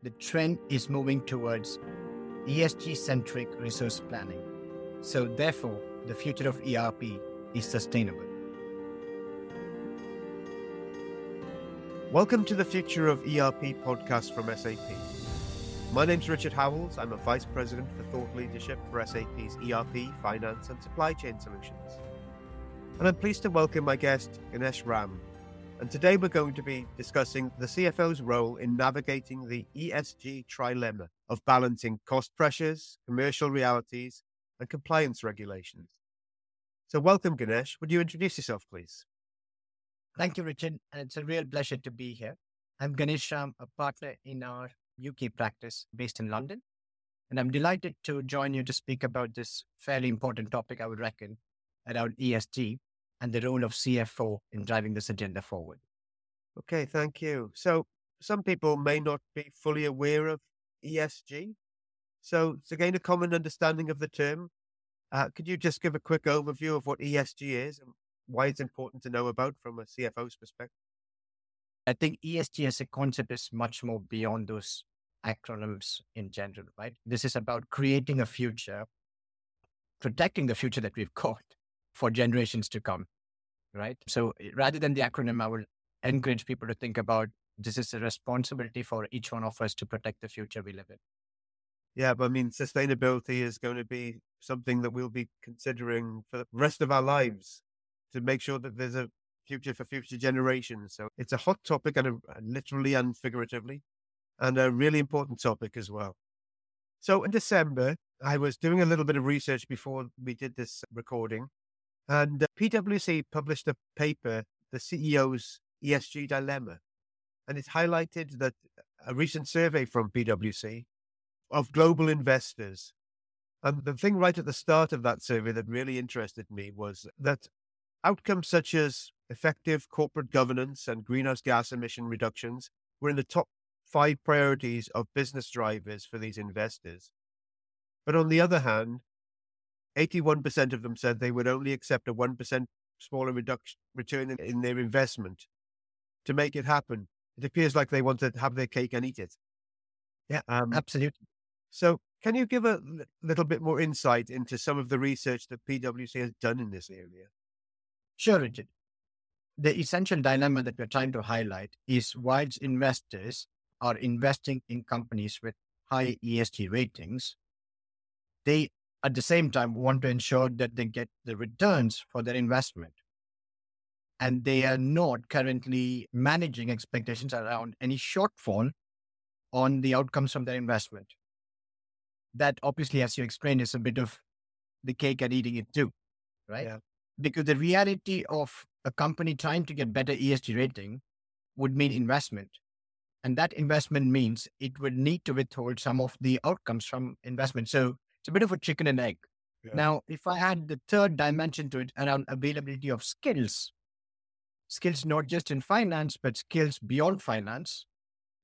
the trend is moving towards ESG centric resource planning. So, therefore, the future of ERP is sustainable. Welcome to the Future of ERP podcast from SAP. My name's Richard Howells. I'm a Vice President for Thought Leadership for SAP's ERP, Finance, and Supply Chain Solutions. And I'm pleased to welcome my guest, Ganesh Ram, and today we're going to be discussing the CFO's role in navigating the ESG trilemma of balancing cost pressures, commercial realities, and compliance regulations. So, welcome, Ganesh. Would you introduce yourself, please? Thank you, Richard. And it's a real pleasure to be here. I'm Ganesh Ram, a partner in our UK practice based in London. And I'm delighted to join you to speak about this fairly important topic, I would reckon, around ESG and the role of CFO in driving this agenda forward. Okay, thank you. So, some people may not be fully aware of ESG. So, to gain a common understanding of the term, uh, could you just give a quick overview of what ESG is and why it's important to know about from a CFO's perspective? I think ESG as a concept is much more beyond those acronyms in general, right? This is about creating a future, protecting the future that we've got, for generations to come, right? So eh, rather than the acronym, I would encourage people to think about this is a responsibility for each one of us to protect the future we live in. Yeah, but I mean, sustainability is going to be something that we'll be considering for the rest of our lives to make sure that there's a future for future generations. So it's a hot topic, and a, literally and figuratively, and a really important topic as well. So in December, I was doing a little bit of research before we did this recording, and uh, PwC published a paper, The CEO's ESG Dilemma. And it highlighted that a recent survey from PwC of global investors. And the thing right at the start of that survey that really interested me was that outcomes such as effective corporate governance and greenhouse gas emission reductions were in the top five priorities of business drivers for these investors. But on the other hand, 81% of them said they would only accept a 1% smaller reduction return in, their investment to make it happen. It appears like they want to have their cake and eat it. Yeah, um, absolutely. So, can you give a little bit more insight into some of the research that PwC has done in this area? Sure, Richard. The essential dilemma that we're trying to highlight is whilst investors are investing in companies with high ESG ratings, they at the same time want to ensure that they get the returns for their investment. And they are not currently managing expectations around any shortfall on the outcomes from their investment. That obviously, as you explained, is a bit of the cake and eating it too, right? Yeah. Because the reality of a company trying to get better ESG rating would mean investment. And that investment means it would need to withhold some of the outcomes from investment. So it's a bit of a chicken and egg. Yeah. Now, if I add the third dimension to it around availability of skills, skills not just in finance, but skills beyond finance,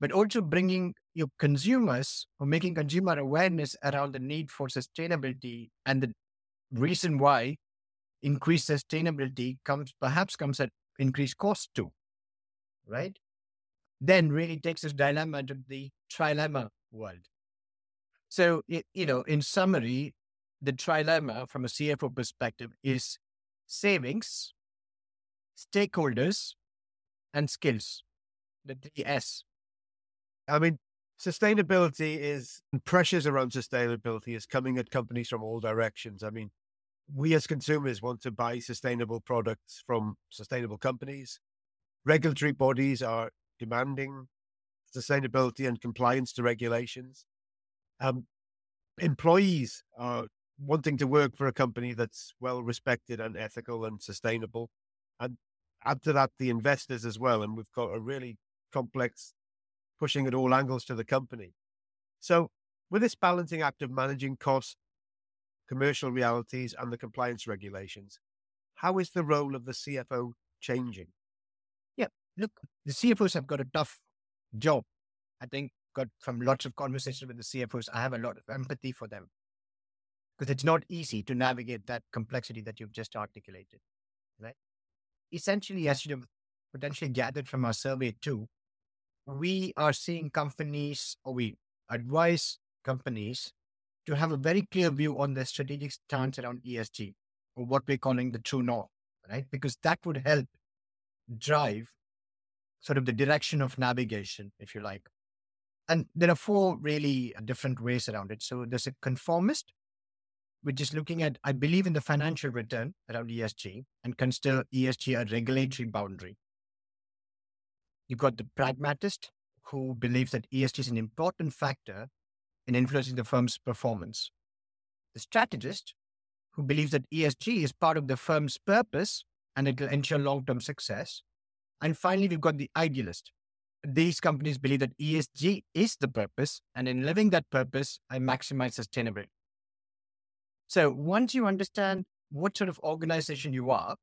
but also bringing your consumers or making consumer awareness around the need for sustainability and the reason why increased sustainability comes perhaps comes at increased cost too, right? Then really takes this dilemma to the trilemma world. So, you know, in summary, the trilemma from a CFO perspective is savings, stakeholders, and skills. The three S. I mean, sustainability is pressures around sustainability is coming at companies from all directions. I mean, we as consumers want to buy sustainable products from sustainable companies. Regulatory bodies are demanding sustainability and compliance to regulations. Um, employees are wanting to work for a company that's well respected and ethical and sustainable. And add to that the investors as well. And we've got a really complex pushing at all angles to the company. So, with this balancing act of managing costs, commercial realities, and the compliance regulations, how is the role of the CFO changing? Yeah, look, the CFOs have got a tough job. I think got from lots of conversations with the CFOs, I have a lot of empathy for them because it's not easy to navigate that complexity that you've just articulated, right? Essentially, as you have potentially gathered from our survey too, we are seeing companies or we advise companies to have a very clear view on their strategic stance around ESG or what we're calling the true north, right? Because that would help drive sort of the direction of navigation, if you like. And there are four really uh, different ways around it. So there's a conformist, which is looking at, I believe, in the financial return around ESG and consider ESG a regulatory boundary. You've got the pragmatist, who believes that ESG is an important factor in influencing the firm's performance. The strategist, who believes that ESG is part of the firm's purpose and it will ensure long term success. And finally, we've got the idealist. These companies believe that ESG is the purpose, and in living that purpose, I maximize sustainability. So once you understand what sort of organization you are,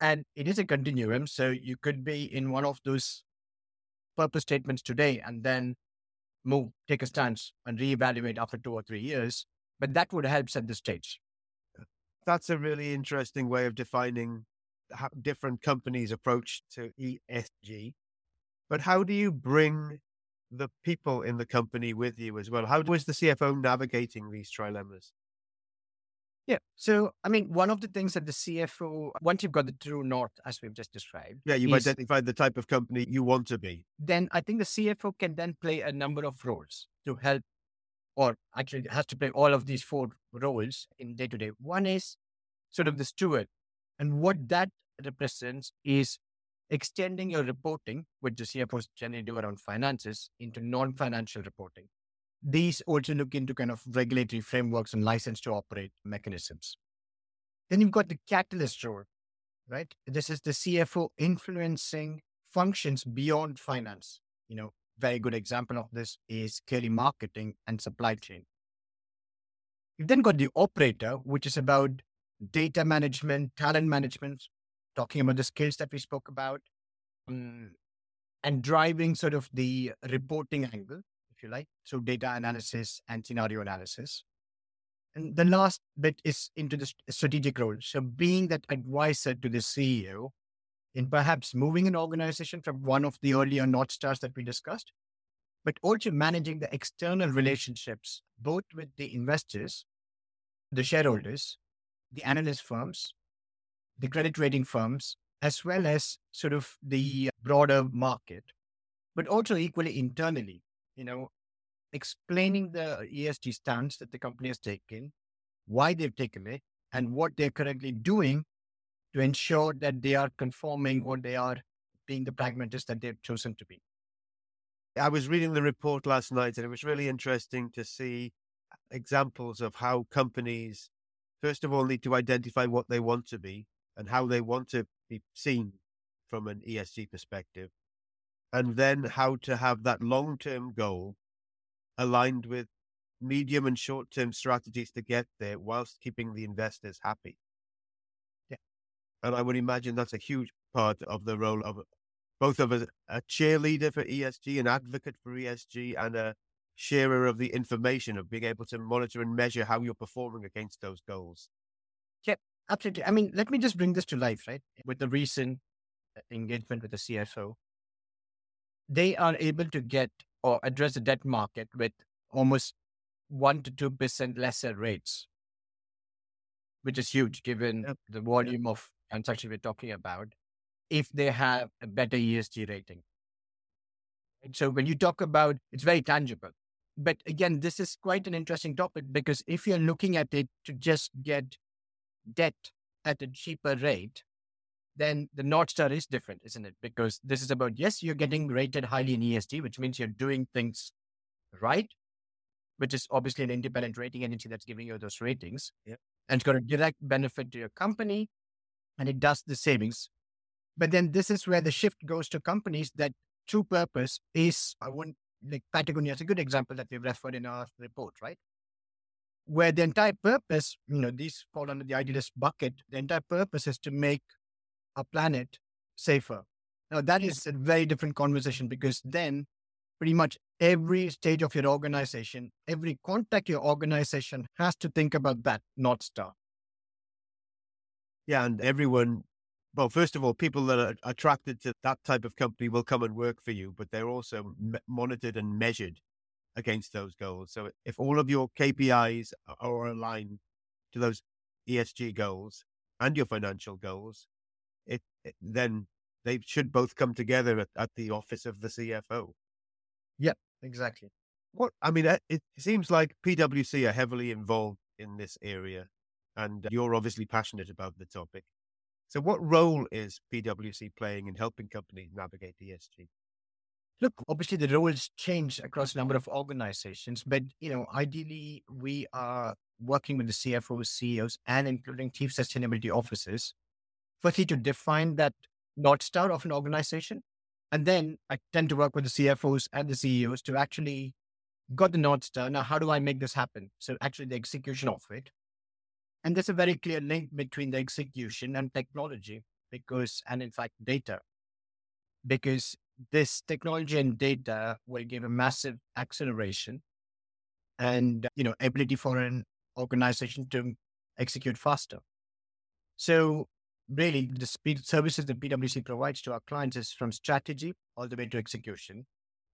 and it is a continuum, so you could be in one of those purpose statements today and then move, take a stance and reevaluate after two or three years. But that would help set the stage. That's a really interesting way of defining different companies approach to ESG. But how do you bring the people in the company with you as well? How is the CFO navigating these trilemmas? Yeah. So, I mean, one of the things that the CFO, once you've got the true north, as we've just described. Yeah, you've is, identified the type of company you want to be. Then I think the CFO can then play a number of roles to help, or actually has to play all of these four roles in day to day. One is sort of the steward. And what that represents is extending your reporting, which the CFOs generally do around finances, into non financial reporting. These also look into kind of regulatory frameworks and license to operate mechanisms. Then you've got the catalyst role, right? This is the CFO influencing functions beyond finance. You know, very good example of this is clearly marketing and supply chain. You've then got the operator, which is about data management, talent management, talking about the skills that we spoke about, um, and driving sort of the reporting angle if you like. So data analysis and scenario analysis. And the last bit is into the strategic role. So being that advisor to the CEO in perhaps moving an organization from one of the earlier North Stars that we discussed, but also managing the external relationships, both with the investors, the shareholders, the analyst firms, the credit rating firms, as well as sort of the broader market, but also equally internally you know, explaining the ESG stance that the company has taken, why they've taken it, and what they're currently doing to ensure that they are conforming or they are being the pragmatists that they've chosen to be. I was reading the report last night and it was really interesting to see examples of how companies, first of all, need to identify what they want to be and how they want to be seen from an ESG perspective and then how to have that long term goal aligned with medium and short term strategies to get there whilst keeping the investors happy. Yeah. And I would imagine that's a huge part of the role of both of us a cheerleader for ESG, an advocate for ESG, and a sharer of the information of being able to monitor and measure how you're performing against those goals. Absolutely. I mean, let me just bring this to life, right? With the recent uh, engagement with the CFO, they are able to get or address the debt market with almost 1 to 2% lesser rates, which is huge given yep. the volume yep. of transactions we're talking about, if they have a better ESG rating. And so when you talk about it's very tangible. But again, this is quite an interesting topic because if you're looking at it to just get debt at a cheaper rate, then the North Star is different, isn't it? Because this is about, yes, you're getting rated highly in ESG, which means you're doing things right, which is obviously an independent rating agency that's giving you those ratings. Yep. And it's got a direct benefit to your company and it does the savings. But then this is where the shift goes to companies that true purpose is, I wouldn't like Patagonia is a good example that we've referred in our report, right? Where the entire purpose, you know, these fall under the idealist bucket. The entire purpose is to make our planet safer. Now, that is a very different conversation because then pretty much every stage of your organization, every contact your organization has to think about that North Star. Yeah, and everyone well, first of all, people that are attracted to that type of company will come and work for you, but they're also m- monitored and measured against those goals. So if all of your KPIs are aligned to those ESG goals and your financial goals, it, it then they should both come together at, at the office of the CFO. Yeah, exactly. What I mean, uh, it seems like PwC are heavily involved in this area, and you're obviously passionate about the topic. So, what role is PwC playing in helping companies navigate ESG? Look, obviously the roles change across a number of organizations, but you know, ideally we are working with the CFOs, CEOs, and including chief sustainability officers, firstly to define that north star of an organization, and then I tend to work with the CFOs and the CEOs to actually got the north star. Now, how do I make this happen? So actually, the execution of it, and there's a very clear link between the execution and technology, because and in fact data, because this technology and data will give a massive acceleration and you know ability for an organization to execute faster. So really the speed services that pwc provides to our clients is from strategy all the way to execution.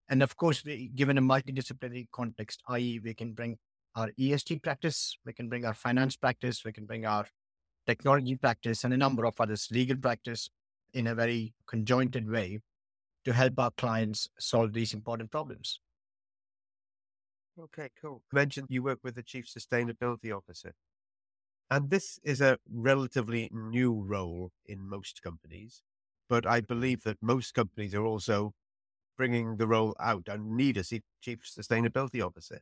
And of course we, given a multidisciplinary context i.e we can bring our esg practice we can bring our finance practice we can bring our technology practice and a number of others legal practice in a very conjointed way to help our clients solve these important problems. Okay, cool. You mentioned you work with the Chief Sustainability Officer. And this is a relatively new role in most companies. But I believe that most companies are also bringing the role out and need a Chief Sustainability Officer.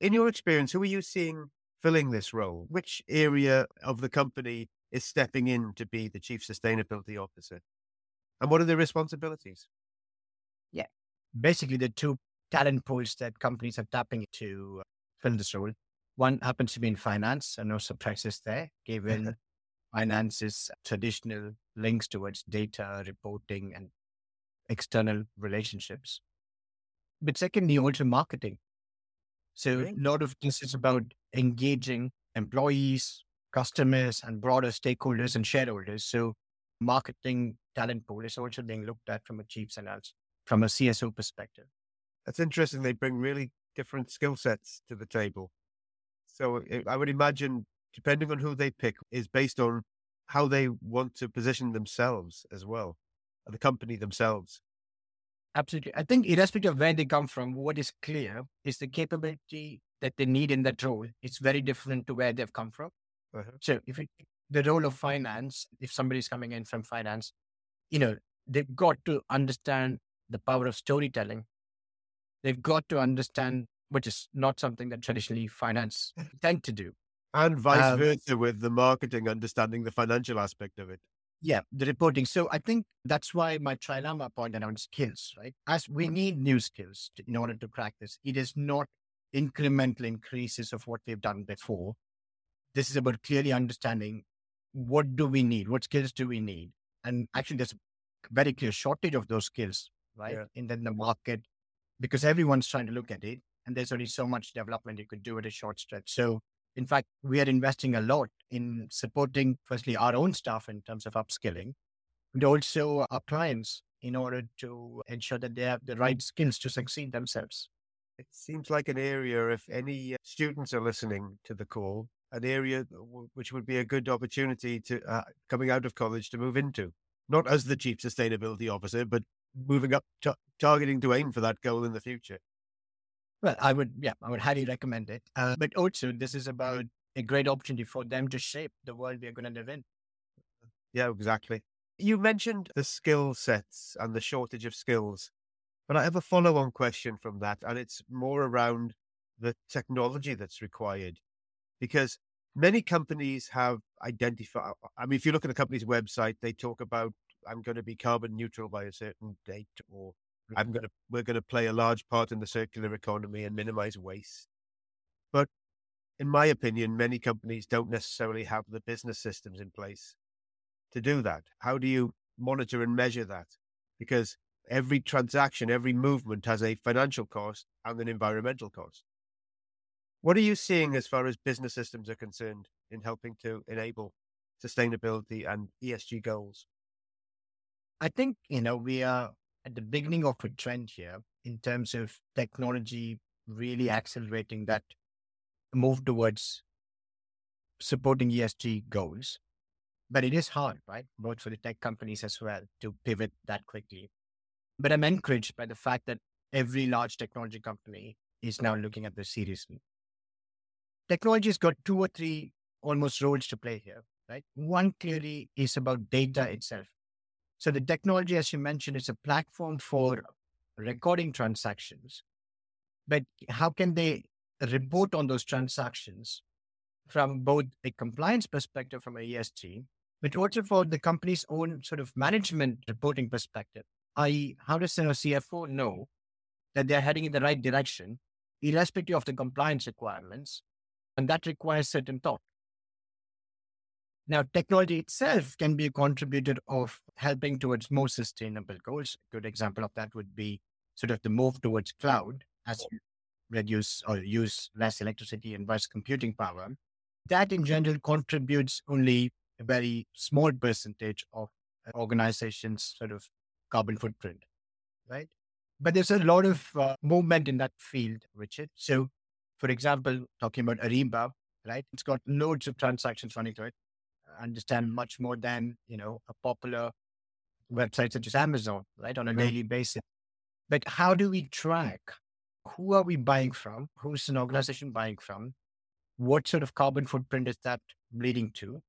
In your experience, who are you seeing filling this role? Which area of the company is stepping in to be the Chief Sustainability Officer? And what are their responsibilities? Yeah. Basically, the two talent pools that companies are tapping to uh, fill this role. One happens to be in finance, and no surprises there, given mm-hmm. finance's traditional links towards data, reporting, and external relationships. But secondly, also marketing. So a lot of this is about engaging employees, customers, and broader stakeholders and shareholders. So marketing talent pool is also being looked at from a chief's analysis, from a CSO perspective. That's interesting. They bring really different skill sets to the table. So I would imagine, depending on who they pick, is based on how they want to position themselves as well, the company themselves. Absolutely. I think, irrespective of where they come from, what is clear is the capability that they need in that role. It's very different to where they've come from. Uh-huh. So, if it, the role of finance, if somebody's coming in from finance, you know, they've got to understand the power of storytelling. They've got to understand, which is not something that traditionally finance tend to do. And vice um, versa with the marketing, understanding the financial aspect of it. Yeah, the reporting. So I think that's why my trilemma point around skills, right? As we need new skills to, in order to crack this, it is not incremental increases of what we've done before. This is about clearly understanding what do we need? What skills do we need? And actually, there's a very clear shortage of those skills, right? Yeah. In the, the market, because everyone's trying to look at it. And there's only so much development you could do at a short stretch. So, in fact, we are investing a lot in supporting, firstly, our own staff in terms of upskilling, and also our clients in order to ensure that they have the right skills to succeed themselves. It seems like an area, if any uh, students are listening to the call, an area which would be a good opportunity to uh, coming out of college to move into, not as the chief sustainability officer, but moving up, t- targeting to aim for that goal in the future. Well, I would, yeah, I would highly recommend it. Uh, but also, this is about a great opportunity for them to shape the world we are going to live in. Yeah, exactly. You mentioned the skill sets and the shortage of skills, but I have a follow on question from that, and it's more around the technology that's required because many companies have identified. I mean, if you look at a company's website, they talk about I'm going to be carbon neutral by a certain date, or mm. I'm going to we're going to play a large part in the circular economy and minimize waste. But in my opinion, many companies don't necessarily have the business systems in place to do that. How do you monitor and measure that? Because every transaction, every movement has a financial cost and an environmental cost. What are you seeing as far as business systems are concerned in helping to enable sustainability and ESG goals? I think, you know, we are at the beginning of a trend here in terms of technology really accelerating that move towards supporting ESG goals. But it is hard, right? Both for the tech companies as well to pivot that quickly. But I'm encouraged by the fact that every large technology company is now looking at this seriously. Technology has got two or three almost roles to play here, right? One clearly is about data itself. So the technology, as you mentioned, is a platform for recording transactions. But how can they report on those transactions from both a compliance perspective from a ESG, but also for the company's own sort of management reporting perspective? I.e., how does a CFO know that they're heading in the right direction, irrespective of the compliance requirements? And that requires certain thought. Now, technology itself can be a contributor of helping towards more sustainable goals. A good example of that would be sort of the move towards cloud as you reduce or use less electricity and less computing power. That in general contributes only a very small percentage of organization's sort of carbon footprint, right? But there's a lot of uh, movement in that field, Richard. So, for example, talking about Ariba, right? It's got loads of transactions running through it understand much more than, you know, a popular website such as Amazon, right, on a daily basis. But how do we track who are we buying from? Who's an organization buying from? What sort of carbon footprint is that leading to?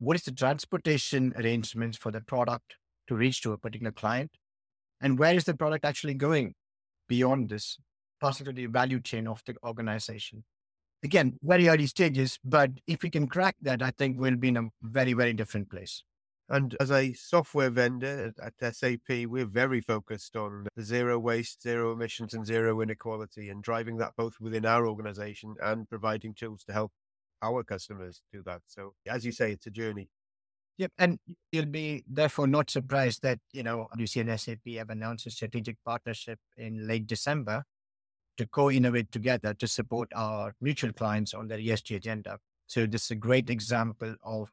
What is the transportation arrangements for the product to reach to a particular client? And where is the product actually going beyond this, passing to the value chain of the organization? again, very early stages, but if we can crack that, I think we'll be in a very, very different place. And as a software vendor at SAP, we're very focused on zero waste, zero emissions, and zero inequality, and driving that both within our organization and providing tools to help our customers do that. So, as you say, it's a journey. Yep. And you'll be therefore not surprised that, you know, PwC and SAP have announced a strategic partnership in late December to co-innovate together to support our mutual clients on their ESG agenda. So this is a great example of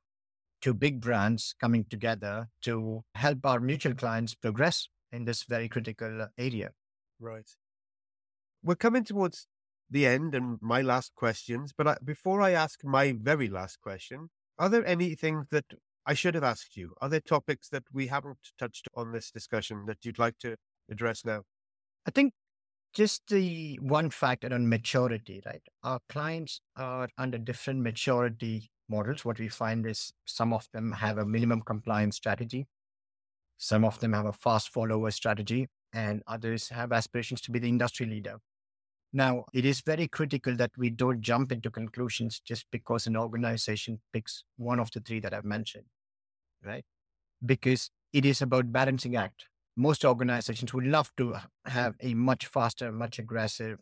two big brands coming together to help our mutual clients progress in this very critical area. Right. We're coming towards the end and my last questions, but I, before I ask my very last question, are there anything that I should have asked you? Are there topics that we haven't touched on this discussion that you'd like to address now? I think just the one factor on maturity, right? Our clients are under different maturity models. What we find is some of them have a minimum compliance strategy, some of them have a fast follower strategy, and others have aspirations to be the industry leader. Now, it is very critical that we don't jump into conclusions just because an organization picks one of the three that I've mentioned, right? Because it is about balancing act most organizations would love to have a much faster, much aggressive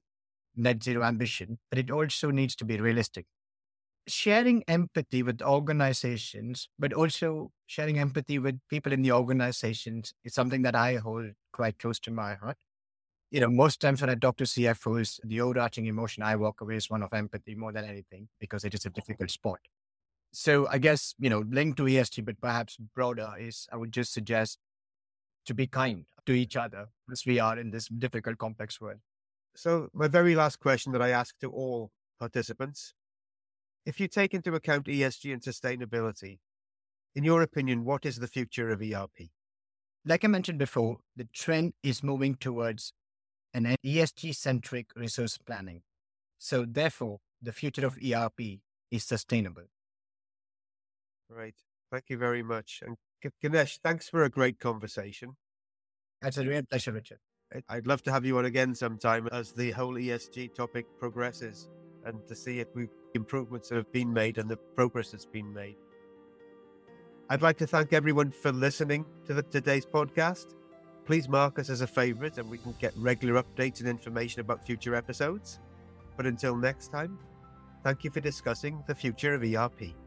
net zero ambition, but it also needs to be realistic. Sharing empathy with organizations, but also sharing empathy with people in the organizations is something that I hold quite close to my heart. You know, most times when I talk to CFOs, the overarching emotion I walk away is one of empathy more than anything because it is a difficult sport. So I guess, you know, linked to ESG, but perhaps broader is I would just suggest to be kind to each other as we are in this difficult, complex world. So, my very last question that I ask to all participants if you take into account ESG and sustainability, in your opinion, what is the future of ERP? Like I mentioned before, the trend is moving towards an ESG centric resource planning. So, therefore, the future of ERP is sustainable. Right. Thank you very much. And Ganesh, thanks for a great conversation. It's a real pleasure, Richard. I'd love to have you on again sometime as the whole ESG topic progresses and to see if we improvements have been made and the progress that's been made. I'd like to thank everyone for listening to the, today's podcast. Please mark us as a favorite and we can get regular updates and information about future episodes. But until next time, thank you for discussing the future of ERP.